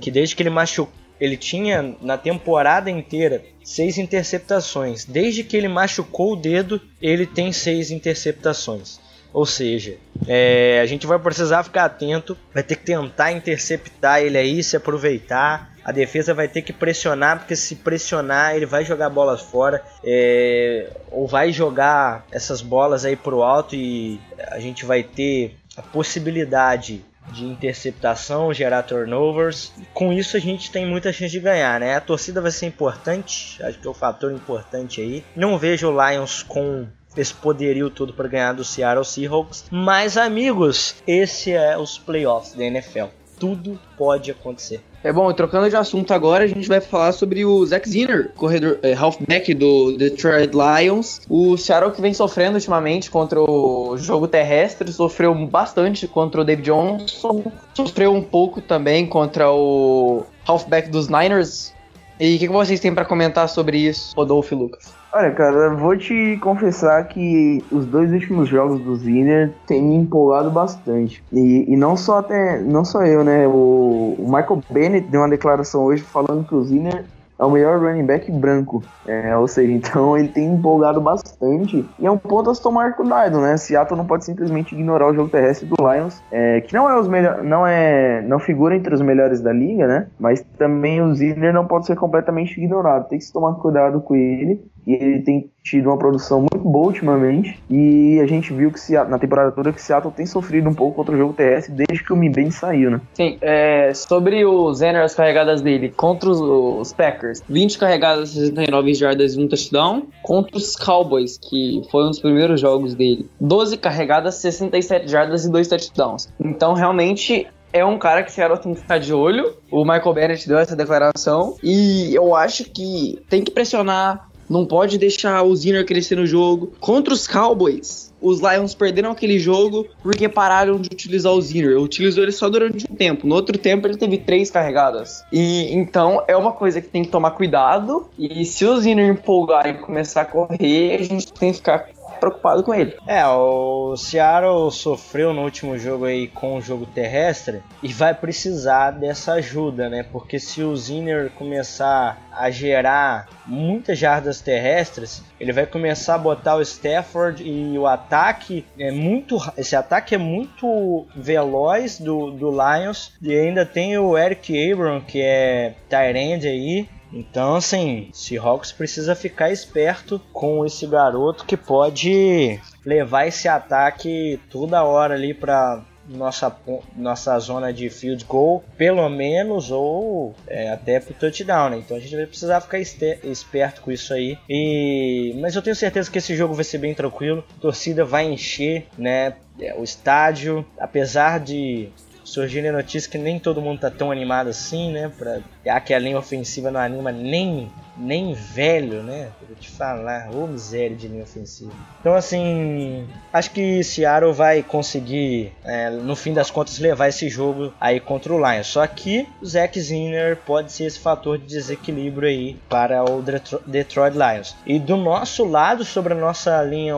que desde que ele machucou ele tinha na temporada inteira seis interceptações. Desde que ele machucou o dedo, ele tem seis interceptações. Ou seja, é, a gente vai precisar ficar atento, vai ter que tentar interceptar ele aí, se aproveitar. A defesa vai ter que pressionar, porque se pressionar, ele vai jogar bolas fora, é, ou vai jogar essas bolas aí pro alto e a gente vai ter a possibilidade de interceptação, gerar turnovers. Com isso a gente tem muita chance de ganhar, né? A torcida vai ser importante, acho que é um fator importante aí. Não vejo o Lions com esse poderio todo para ganhar do Seattle Seahawks. Mas amigos, esse é os playoffs da NFL. Tudo pode acontecer. É bom, trocando de assunto agora, a gente vai falar sobre o Zach Zinner, corredor é, halfback do Detroit Lions. O Seattle que vem sofrendo ultimamente contra o jogo terrestre, sofreu bastante contra o David Johnson, sofreu um pouco também contra o halfback dos Niners. E o que, que vocês têm para comentar sobre isso, Rodolfo e Lucas? Olha, cara, vou te confessar que os dois últimos jogos do Zinner têm me empolgado bastante. E, e não só até, não só eu, né? O, o, Michael Bennett deu uma declaração hoje falando que o Zinner é o melhor running back branco. É, ou seja, então ele tem empolgado bastante. E é um ponto a se tomar cuidado, né? Seattle não pode simplesmente ignorar o jogo terrestre do Lions, é, que não é os melhor, não é, não figura entre os melhores da liga, né? Mas também o Ziller não pode ser completamente ignorado. Tem que se tomar cuidado com ele. E ele tem tido uma produção muito boa ultimamente. E a gente viu que Seattle, na temporada toda que Seattle tem sofrido um pouco contra o jogo terrestre desde que o Mibem saiu, né? Sim, é, sobre o Zenner, as carregadas dele contra os, os, Packers: 20 carregadas, 69 jardas e um touchdown. Contra os Cowboys, que foi um dos primeiros jogos dele: 12 carregadas, 67 jardas e 2 touchdowns. Então, realmente, é um cara que Seattle tem que ficar de olho. O Michael Bennett deu essa declaração. E eu acho que tem que pressionar não pode deixar o Zinner crescer no jogo. Contra os Cowboys, os Lions perderam aquele jogo porque pararam de utilizar o Zinner. Utilizou ele só durante um tempo. No outro tempo ele teve três carregadas. E então é uma coisa que tem que tomar cuidado. E se o Zinner empolgar e começar a correr, a gente tem que ficar preocupado com ele. É, o Seattle sofreu no último jogo aí com o jogo terrestre e vai precisar dessa ajuda, né? Porque se o Zinner começar a gerar muitas jardas terrestres, ele vai começar a botar o Stafford e o ataque é muito, esse ataque é muito veloz do, do Lions e ainda tem o Eric Abram que é tight end aí então, assim, Seahawks precisa ficar esperto com esse garoto que pode levar esse ataque toda hora ali para nossa, nossa zona de field goal, pelo menos, ou é, até pro touchdown, né? Então a gente vai precisar ficar esperto com isso aí. E... Mas eu tenho certeza que esse jogo vai ser bem tranquilo. A torcida vai encher, né? É, o estádio, apesar de surgindo a notícia que nem todo mundo tá tão animado assim, né? Pra... Já que a linha ofensiva não anima nem, nem velho, né? Vou te falar, ô miséria de linha ofensiva. Então, assim, acho que Seattle vai conseguir, é, no fim das contas, levar esse jogo aí contra o Lions. Só que o Zack Zinner pode ser esse fator de desequilíbrio aí para o Detroit Lions. E do nosso lado, sobre a nossa linha,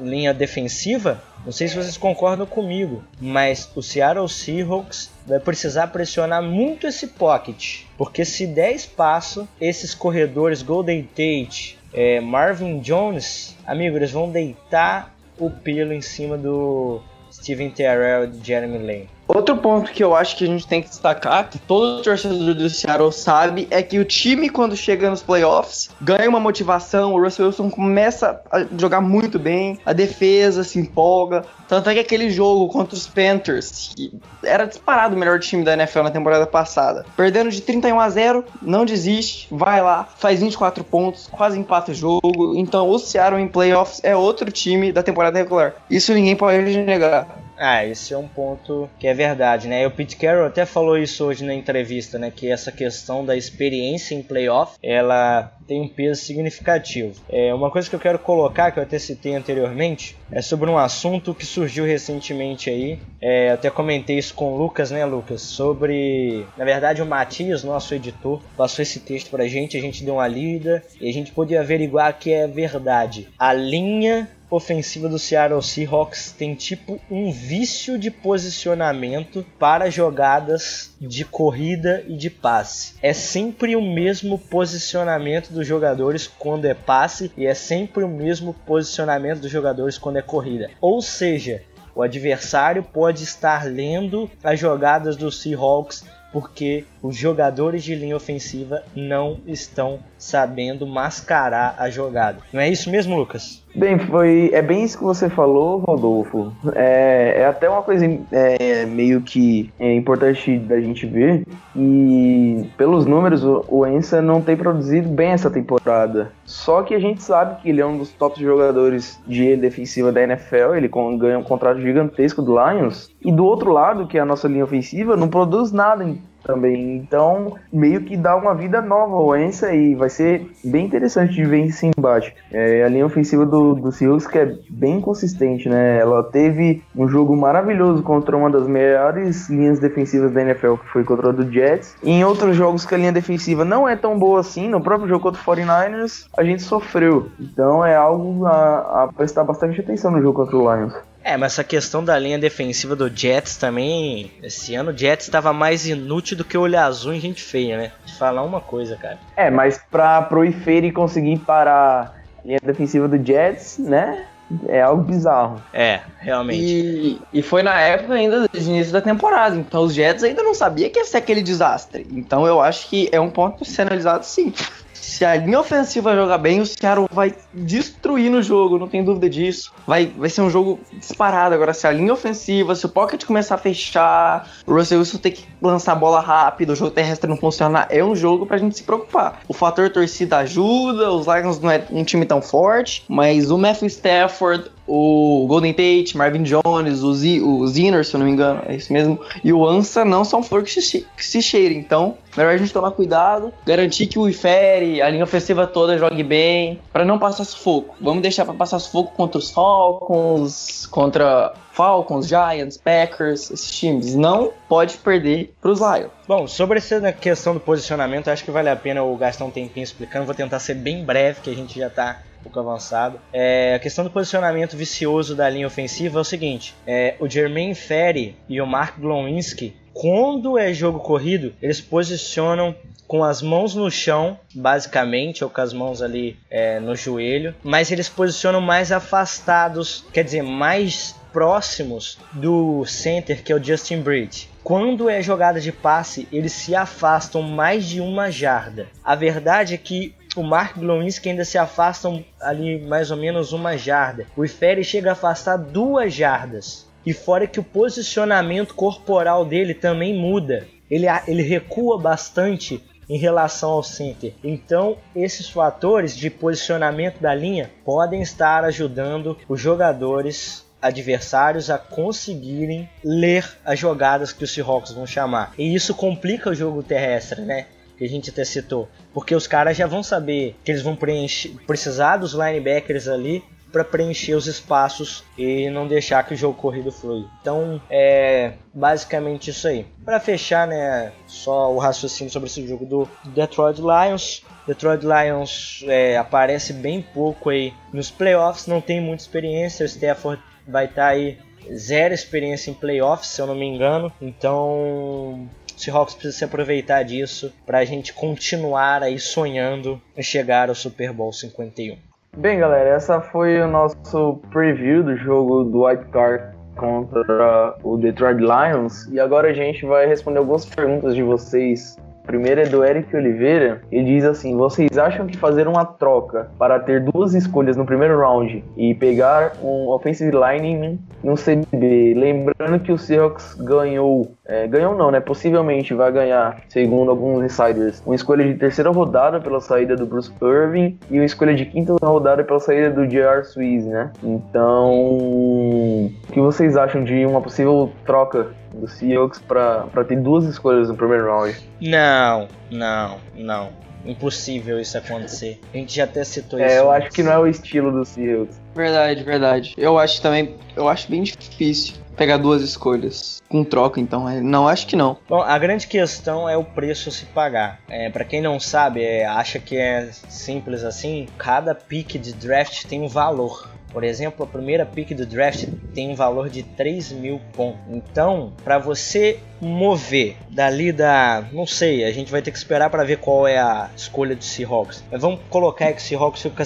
linha defensiva, não sei se vocês concordam comigo, mas o Seattle Seahawks vai precisar pressionar muito esse pocket, porque se der espaço, esses corredores Golden Tate, é, Marvin Jones, amigo, eles vão deitar o pelo em cima do Steven Terrell e Jeremy Lane. Outro ponto que eu acho que a gente tem que destacar, que todo torcedor do Seattle sabe, é que o time, quando chega nos playoffs, ganha uma motivação, o Russell Wilson começa a jogar muito bem, a defesa se empolga. Tanto é que aquele jogo contra os Panthers, que era disparado o melhor time da NFL na temporada passada, perdendo de 31 a 0, não desiste, vai lá, faz 24 pontos, quase empata o jogo. Então o Seattle em playoffs é outro time da temporada regular. Isso ninguém pode negar. Ah, esse é um ponto que é verdade, né? E o Pete Carroll até falou isso hoje na entrevista, né? Que essa questão da experiência em playoff, ela tem um peso significativo. É, uma coisa que eu quero colocar, que eu até citei anteriormente, é sobre um assunto que surgiu recentemente aí. É, até comentei isso com o Lucas, né, Lucas? Sobre. Na verdade, o Matias, nosso editor, passou esse texto pra gente, a gente deu uma lida e a gente podia averiguar que é verdade. A linha ofensiva do Seattle Seahawks tem tipo um vício de posicionamento para jogadas de corrida e de passe. É sempre o mesmo posicionamento dos jogadores quando é passe e é sempre o mesmo posicionamento dos jogadores quando é corrida. Ou seja, o adversário pode estar lendo as jogadas dos Seahawks porque os jogadores de linha ofensiva não estão sabendo mascarar a jogada. Não é isso mesmo, Lucas? Bem, foi é bem isso que você falou, Rodolfo. É, é até uma coisa é, meio que é importante da gente ver e pelos números o Ensa não tem produzido bem essa temporada. Só que a gente sabe que ele é um dos top jogadores de defensiva da NFL. Ele ganha um contrato gigantesco do Lions e do outro lado, que é a nossa linha ofensiva, não produz nada também. Então, meio que dá uma vida nova ao Ensa e vai ser bem interessante de ver esse embate. É, a linha ofensiva do, do Seahawks que é bem consistente, né? Ela teve um jogo maravilhoso contra uma das melhores linhas defensivas da NFL, que foi contra a do Jets. E em outros jogos que a linha defensiva não é tão boa assim, no próprio jogo contra o 49ers, a gente sofreu. Então é algo a, a prestar bastante atenção no jogo contra o Lions. É, mas essa questão da linha defensiva do Jets também. Esse ano o Jets estava mais inútil do que o olho azul em gente feia, né? De falar uma coisa, cara. É, mas pra pro Ifeiri conseguir parar a linha defensiva do Jets, né? É algo bizarro. É, realmente. E, e foi na época ainda do início da temporada. Então os Jets ainda não sabia que ia ser aquele desastre. Então eu acho que é um ponto a ser analisado sim se a linha ofensiva jogar bem, o Seattle vai destruir no jogo, não tem dúvida disso. Vai, vai ser um jogo disparado. Agora, se a linha ofensiva, se o pocket começar a fechar, o Russell Wilson tem que lançar a bola rápido, o jogo terrestre não funcionar, é um jogo pra gente se preocupar. O fator torcida ajuda, os Lions não é um time tão forte, mas o Matthew Stafford, o Golden Tate, Marvin Jones, o, Z, o Zinner, se eu não me engano, é isso mesmo, e o Ansa não são flores que se, se cheirem. Então, melhor a gente tomar cuidado, garantir que o Ifere, a linha ofensiva toda jogue bem, para não passar sufoco. Vamos deixar para passar sufoco contra os Falcons, contra Falcons, Giants, Packers, esses times. Não pode perder para os Lions. Bom, sobre essa questão do posicionamento, acho que vale a pena eu gastar um tempinho explicando. Vou tentar ser bem breve, que a gente já está pouco avançado. É, a questão do posicionamento vicioso da linha ofensiva é o seguinte: é, o Jermaine Ferry e o Mark Glowinski, quando é jogo corrido, eles posicionam com as mãos no chão, basicamente, ou com as mãos ali é, no joelho, mas eles posicionam mais afastados, quer dizer, mais próximos do center, que é o Justin Bridge. Quando é jogada de passe, eles se afastam mais de uma jarda. A verdade é que o Mark Glowinski ainda se afastam ali mais ou menos uma jarda. O Ifere chega a afastar duas jardas. E fora que o posicionamento corporal dele também muda. Ele, ele recua bastante em relação ao center. Então, esses fatores de posicionamento da linha podem estar ajudando os jogadores adversários a conseguirem ler as jogadas que os Seahawks vão chamar. E isso complica o jogo terrestre, né? Que a gente até citou. Porque os caras já vão saber que eles vão preencher, precisar dos linebackers ali para preencher os espaços e não deixar que o jogo corrido flui. Então é basicamente isso aí. Para fechar, né, só o raciocínio sobre esse jogo do Detroit Lions. Detroit Lions é, aparece bem pouco aí nos playoffs, não tem muita experiência. O Stafford vai estar tá aí zero experiência em playoffs, se eu não me engano. Então o Seahawks precisa se aproveitar disso para a gente continuar aí sonhando em chegar ao Super Bowl 51. Bem, galera, essa foi o nosso preview do jogo do White Card contra o Detroit Lions. E agora a gente vai responder algumas perguntas de vocês primeiro é do Eric Oliveira. Ele diz assim: Vocês acham que fazer uma troca para ter duas escolhas no primeiro round e pegar um offensive lineman um CB? Lembrando que o Seahawks ganhou, é, ganhou não, né? Possivelmente vai ganhar, segundo alguns insiders, uma escolha de terceira rodada pela saída do Bruce Irving e uma escolha de quinta rodada pela saída do J.R. Swiss, né? Então, o que vocês acham de uma possível troca do Seahawks para ter duas escolhas no primeiro round. Não, não, não. Impossível isso acontecer. A gente já até citou é, isso. É, eu antes. acho que não é o estilo do Seahawks. Verdade, verdade. Eu acho também, eu acho bem difícil pegar duas escolhas com troca, então. É, não, acho que não. Bom, a grande questão é o preço a se pagar. É, para quem não sabe, é, acha que é simples assim, cada pick de draft tem um valor. Por exemplo, a primeira pick do draft tem um valor de 3 mil pontos. Então, para você mover dali da. Não sei, a gente vai ter que esperar para ver qual é a escolha do Seahawks. Mas vamos colocar que o Seahawks fica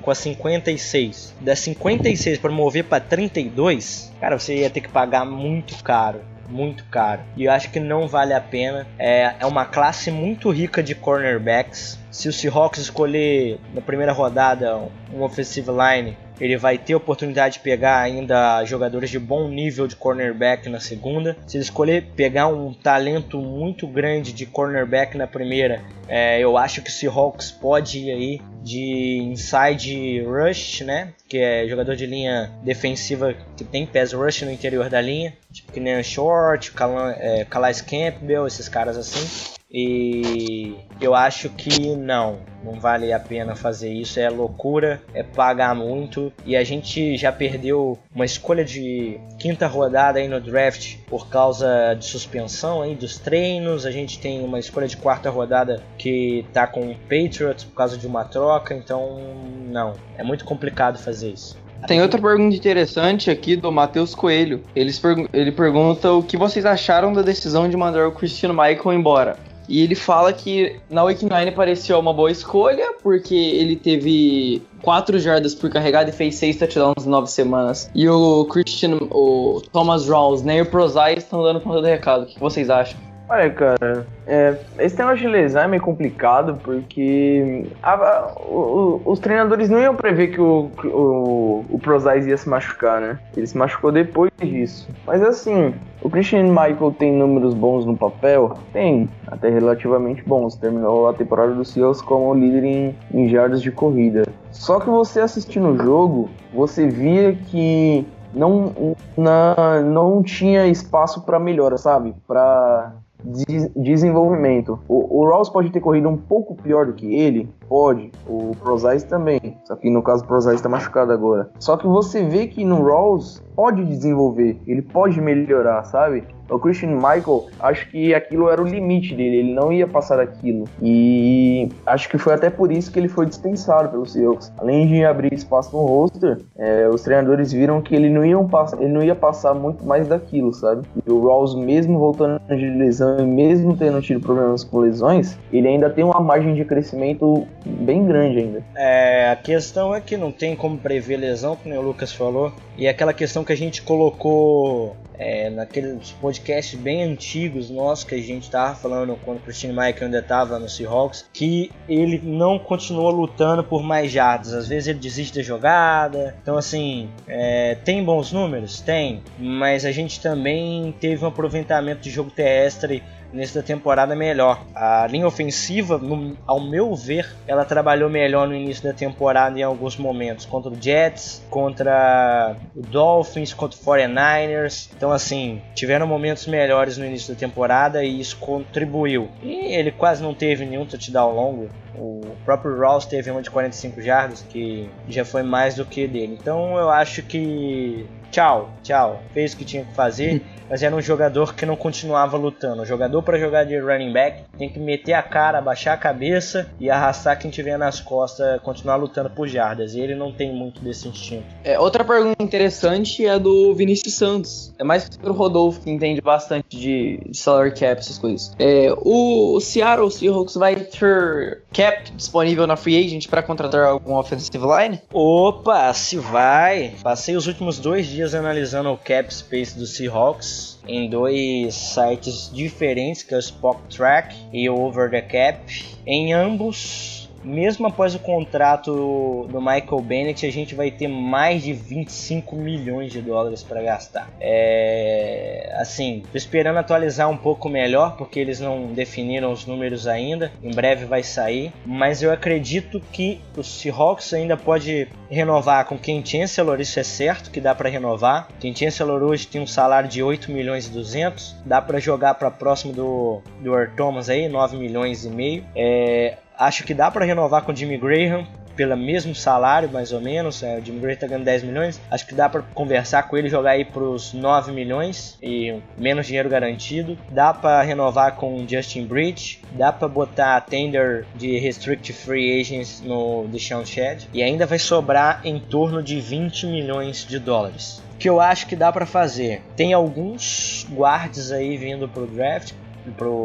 com a 56. Da 56 para mover para 32, cara, você ia ter que pagar muito caro muito caro. E eu acho que não vale a pena. É, é uma classe muito rica de cornerbacks. Se o Seahawks escolher na primeira rodada um offensive line ele vai ter oportunidade de pegar ainda jogadores de bom nível de cornerback na segunda. Se ele escolher pegar um talento muito grande de cornerback na primeira, é, eu acho que o Seahawks pode ir aí de inside rush, né? Que é jogador de linha defensiva que tem pass rush no interior da linha, tipo que nem Short, é, Calais Campbell, esses caras assim. E eu acho que não, não vale a pena fazer isso, é loucura, é pagar muito e a gente já perdeu uma escolha de quinta rodada aí no draft por causa de suspensão aí dos treinos, a gente tem uma escolha de quarta rodada que tá com o Patriots por causa de uma troca, então não, é muito complicado fazer isso. Tem outra pergunta interessante aqui do Matheus Coelho. Eles ele pergunta o que vocês acharam da decisão de mandar o Cristiano Michael embora. E ele fala que na Week 9 pareceu uma boa escolha, porque ele teve 4 jardas por carregada e fez 6 touchdowns em 9 semanas. E o Christian, o Thomas Rawls, nem o Prozai estão dando conta do recado. O que vocês acham? Olha, cara, é, esse negócio de lesão é meio complicado porque a, a, o, os treinadores não iam prever que o, o, o Prozais ia se machucar, né? Ele se machucou depois disso. Mas assim, o Christian Michael tem números bons no papel? Tem, até relativamente bons. Terminou a temporada do Seahawks como líder em, em jardas de corrida. Só que você assistindo o jogo, você via que não, na, não tinha espaço para melhora, sabe? Para de desenvolvimento. O, o Ross pode ter corrido um pouco pior do que ele, pode. O Prozais também. Só que no caso o Prozais está machucado agora. Só que você vê que no Ross pode desenvolver, ele pode melhorar, sabe? O Christian Michael, acho que aquilo era o limite dele, ele não ia passar aquilo. E acho que foi até por isso que ele foi dispensado pelos Seahawks. Além de abrir espaço no roster, é, os treinadores viram que ele não, ia passar, ele não ia passar muito mais daquilo, sabe? E o Rawls, mesmo voltando de lesão e mesmo tendo tido problemas com lesões, ele ainda tem uma margem de crescimento bem grande ainda. É, a questão é que não tem como prever lesão, como o Lucas falou, e aquela questão que a gente colocou é, naqueles podcasts bem antigos nossos que a gente estava falando quando o Christian Michael ainda estava no Seahawks, que ele não continua lutando por mais jardas. Às vezes ele desiste da jogada. Então, assim, é, tem bons números? Tem. Mas a gente também teve um aproveitamento de jogo terrestre nesse da temporada melhor. A linha ofensiva, no, ao meu ver, ela trabalhou melhor no início da temporada em alguns momentos, contra o Jets, contra o Dolphins, contra o 49ers. Então, assim, tiveram momentos melhores no início da temporada e isso contribuiu. E ele quase não teve nenhum touchdown longo. O próprio Ross teve uma de 45 jardas, que já foi mais do que dele. Então eu acho que tchau, tchau. Fez o que tinha que fazer, mas era um jogador que não continuava lutando. O jogador para jogar de running back tem que meter a cara, abaixar a cabeça e arrastar quem tiver nas costas, continuar lutando por jardas. E ele não tem muito desse instinto. É, outra pergunta interessante é do Vinícius Santos. É mais pro Rodolfo que entende bastante de salary cap, essas coisas. É, o Seattle Seahawks vai ter cap disponível na free agent para contratar algum offensive line? Opa, se vai. Passei os últimos dois dias dias analisando o cap space do Seahawks em dois sites diferentes, que é o Spock Track e o Over the Cap. Em ambos mesmo após o contrato do Michael Bennett, a gente vai ter mais de 25 milhões de dólares para gastar. É, assim, tô esperando atualizar um pouco melhor, porque eles não definiram os números ainda. Em breve vai sair, mas eu acredito que o Seahawks ainda pode renovar com Ken Chancellor, isso é certo que dá para renovar. Ken Chancellor hoje tem um salário de 8 milhões e 200, dá para jogar para próximo do do Earl Thomas aí, 9 milhões e meio. É, Acho que dá para renovar com o Jimmy Graham pelo mesmo salário, mais ou menos. É, o Jimmy Graham tá ganhando 10 milhões. Acho que dá para conversar com ele jogar aí pros 9 milhões e menos dinheiro garantido. Dá para renovar com o Justin Bridge. Dá para botar a tender de restricted free agents no Deshaun Shed. E ainda vai sobrar em torno de 20 milhões de dólares. Que eu acho que dá para fazer. Tem alguns guards aí vindo pro draft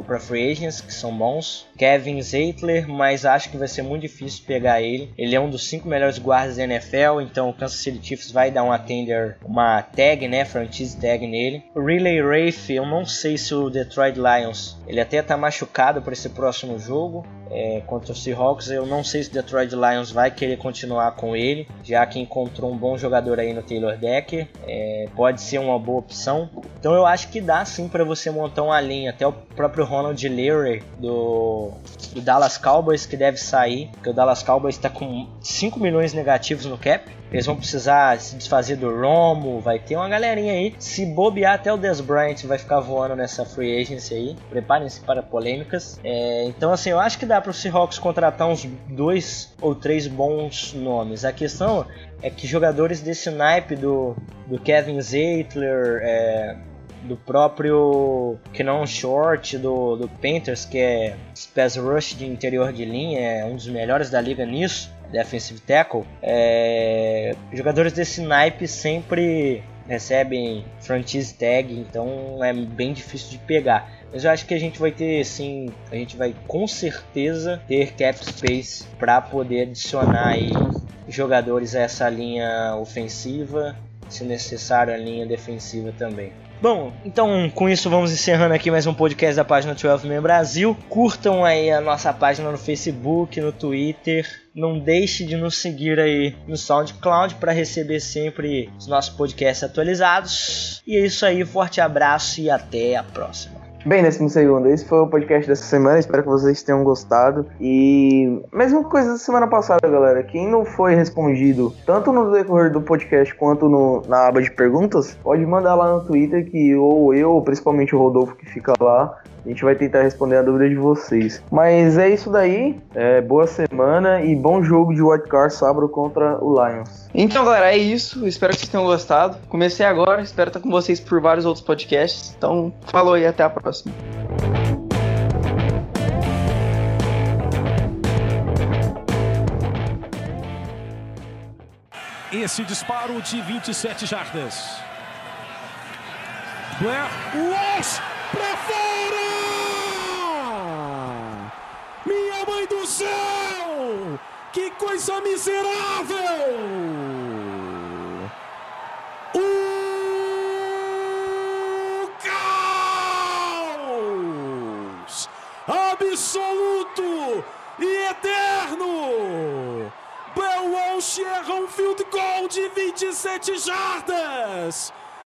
para free agents que são bons. Kevin Zeitler, mas acho que vai ser muito difícil pegar ele. Ele é um dos cinco melhores guardas da NFL, então o Kansas City Chiefs vai dar uma tender, uma tag, né, franchise tag nele. Riley Rafe, eu não sei se o Detroit Lions, ele até tá machucado para esse próximo jogo. É, contra o Seahawks, eu não sei se o Detroit Lions vai querer continuar com ele, já que encontrou um bom jogador aí no Taylor Decker, é, pode ser uma boa opção. Então eu acho que dá sim para você montar uma linha, até o próprio Ronald Leary do do, Dallas Cowboys que deve sair, porque o Dallas Cowboys está com 5 milhões negativos no cap. Eles vão precisar se desfazer do Romo, vai ter uma galerinha aí. Se bobear, até o Des Bryant vai ficar voando nessa free agency aí. Preparem-se para polêmicas. É, então, assim, eu acho que dá para o Seahawks contratar uns dois ou três bons nomes. A questão é que jogadores desse naipe do, do Kevin Zeitler, é, do próprio Kenon Short do, do Panthers, que é Space Rush de interior de linha, é um dos melhores da liga nisso, defensive tackle. É, jogadores desse naipe sempre recebem franchise tag, então é bem difícil de pegar. Mas eu acho que a gente vai ter sim, a gente vai com certeza ter cap space para poder adicionar aí jogadores a essa linha ofensiva, se necessário a linha defensiva também. Bom, então com isso vamos encerrando aqui mais um podcast da página 12 Man Brasil. Curtam aí a nossa página no Facebook, no Twitter. Não deixe de nos seguir aí no SoundCloud para receber sempre os nossos podcasts atualizados. E é isso aí, forte abraço e até a próxima. Bem, décimo segundo, esse foi o podcast dessa semana, espero que vocês tenham gostado. E mesma coisa da semana passada, galera. Quem não foi respondido, tanto no decorrer do podcast quanto no, na aba de perguntas, pode mandar lá no Twitter que ou eu, ou principalmente o Rodolfo que fica lá, a gente vai tentar responder a dúvida de vocês. Mas é isso daí. É, boa semana e bom jogo de Card sábado contra o Lions. Então, galera, é isso. Espero que vocês tenham gostado. Comecei agora, espero estar com vocês por vários outros podcasts. Então, falou e até a próxima. Esse disparo de 27 jardas. Blair Walsh pra fora! Mãe do céu! Que coisa miserável! O caos absoluto e eterno! Bell Walsh erra um field goal de 27 jardas!